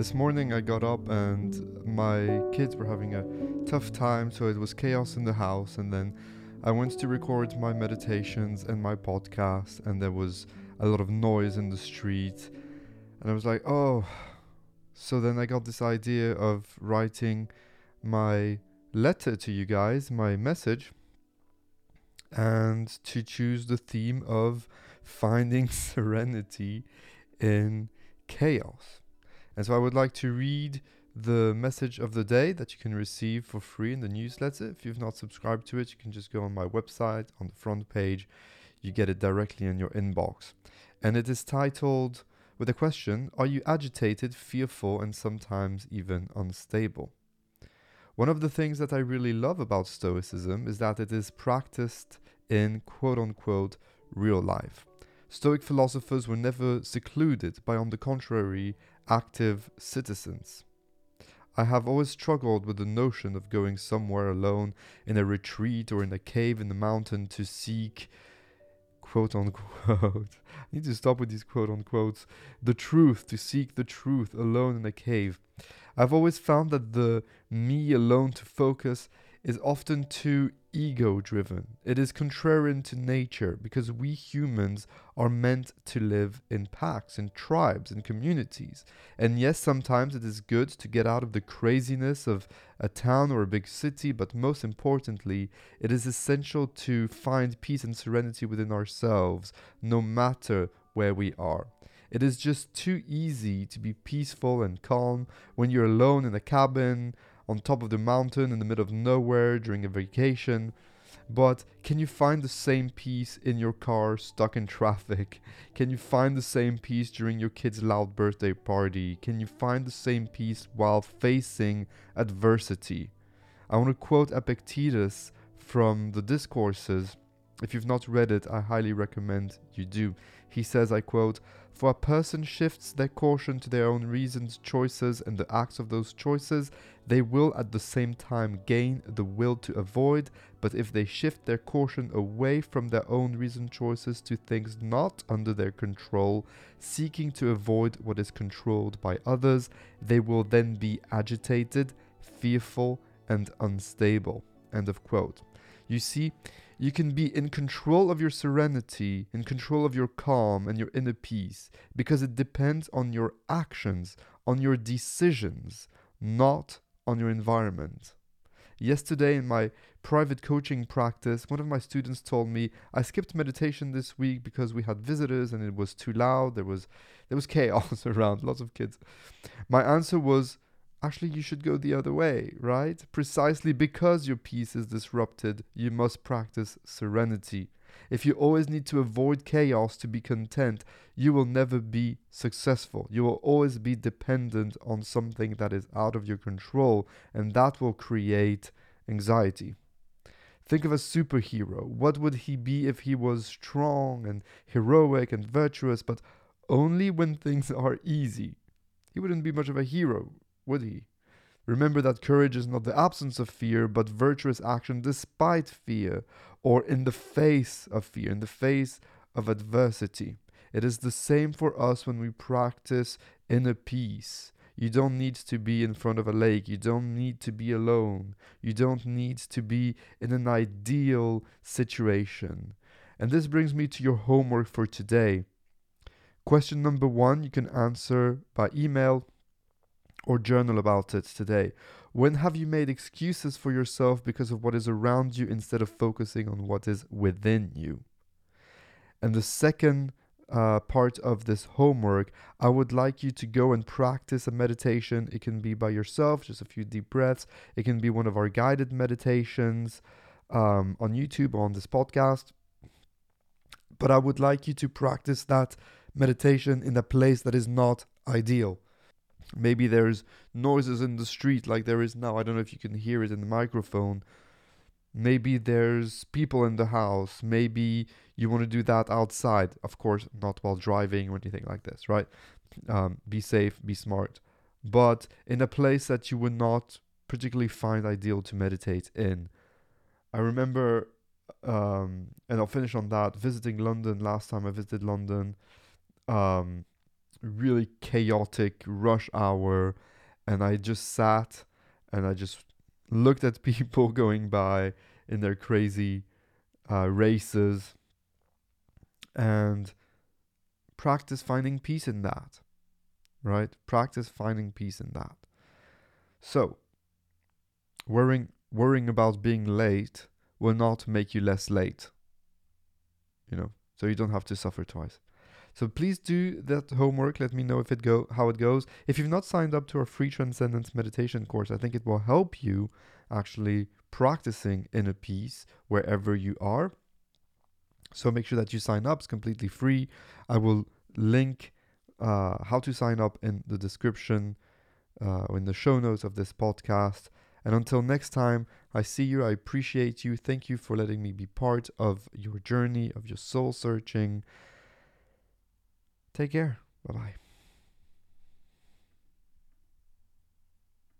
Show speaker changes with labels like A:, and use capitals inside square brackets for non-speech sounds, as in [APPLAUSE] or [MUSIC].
A: This morning I got up and my kids were having a tough time, so it was chaos in the house. And then I went to record my meditations and my podcast, and there was a lot of noise in the street. And I was like, oh. So then I got this idea of writing my letter to you guys, my message, and to choose the theme of finding [LAUGHS] serenity in chaos. And so I would like to read the message of the day that you can receive for free in the newsletter. If you've not subscribed to it, you can just go on my website on the front page. You get it directly in your inbox. And it is titled with a question Are you agitated, fearful, and sometimes even unstable? One of the things that I really love about Stoicism is that it is practiced in quote unquote real life. Stoic philosophers were never secluded, but on the contrary, active citizens. I have always struggled with the notion of going somewhere alone in a retreat or in a cave in the mountain to seek, quote unquote, [LAUGHS] I need to stop with these quote unquotes, the truth, to seek the truth alone in a cave. I've always found that the me alone to focus is often too ego driven. It is contrarian to nature because we humans are meant to live in packs, in tribes, in communities. And yes, sometimes it is good to get out of the craziness of a town or a big city, but most importantly, it is essential to find peace and serenity within ourselves, no matter where we are. It is just too easy to be peaceful and calm when you're alone in a cabin on top of the mountain in the middle of nowhere during a vacation. But can you find the same peace in your car stuck in traffic? [LAUGHS] Can you find the same peace during your kid's loud birthday party? Can you find the same peace while facing adversity? I want to quote Epictetus from the Discourses. If you've not read it, I highly recommend you do. He says, I quote, For a person shifts their caution to their own reasons, choices, and the acts of those choices, they will at the same time gain the will to avoid. But if they shift their caution away from their own reason choices to things not under their control, seeking to avoid what is controlled by others, they will then be agitated, fearful, and unstable. End of quote. You see, you can be in control of your serenity, in control of your calm and your inner peace, because it depends on your actions, on your decisions, not on your environment. Yesterday, in my private coaching practice, one of my students told me I skipped meditation this week because we had visitors and it was too loud. There was there was [LAUGHS] chaos [LAUGHS] around, lots of kids. My answer was actually you should go the other way, right? Precisely because your peace is disrupted, you must practice serenity. If you always need to avoid chaos to be content, you will never be successful. You will always be dependent on something that is out of your control, and that will create anxiety. Think of a superhero. What would he be if he was strong and heroic and virtuous, but only when things [LAUGHS] are easy? He wouldn't be much of a hero, would he? Remember that courage is not the absence of fear, but virtuous action despite fear, or in the face of fear, in the face of adversity. It is the same for us when we practice inner peace. You don't need to be in front of a lake. You don't need to be alone. You don't need to be in an ideal situation. And this brings me to your homework for today. Question number one you can answer by email or journal about it today. When have you made excuses for yourself because of what is around you instead of focusing on what is within you? And the second uh, part of this homework, I would like you to go and practice a meditation. It can be by yourself, just a few deep breaths. It can be one of our guided meditations um, on YouTube or on this podcast. But I would like you to practice that meditation in a place that is not ideal. Maybe there's noises in the street like there is now. I don't know if you can hear it in the microphone. Maybe there's people in the house. Maybe you want to do that outside. Of course, not while driving or anything like this, right? Um, be safe, be smart. But in a place that you would not particularly find ideal to meditate in. I remember, um, and I'll finish on that, visiting London last time I visited London. Um, really chaotic rush hour and I just sat and I just looked at [LAUGHS] people going by in their crazy uh, races and practice finding peace in that. Right? Practice finding peace in that. So, worrying worrying about being late will not make you less late. You know, so you don't have to suffer twice. So please do that homework. Let me know if it go how it goes. If you've not signed up to our free transcendence meditation course, I think it will help you actually practicing inner peace wherever you are. So make sure that you sign up. It's completely free. I will link uh, how to sign up in the description, uh, in the show notes of this podcast. And until next time, I see you. I appreciate you. Thank you for letting me be part of your journey, of your soul searching. Take care. Bye bye.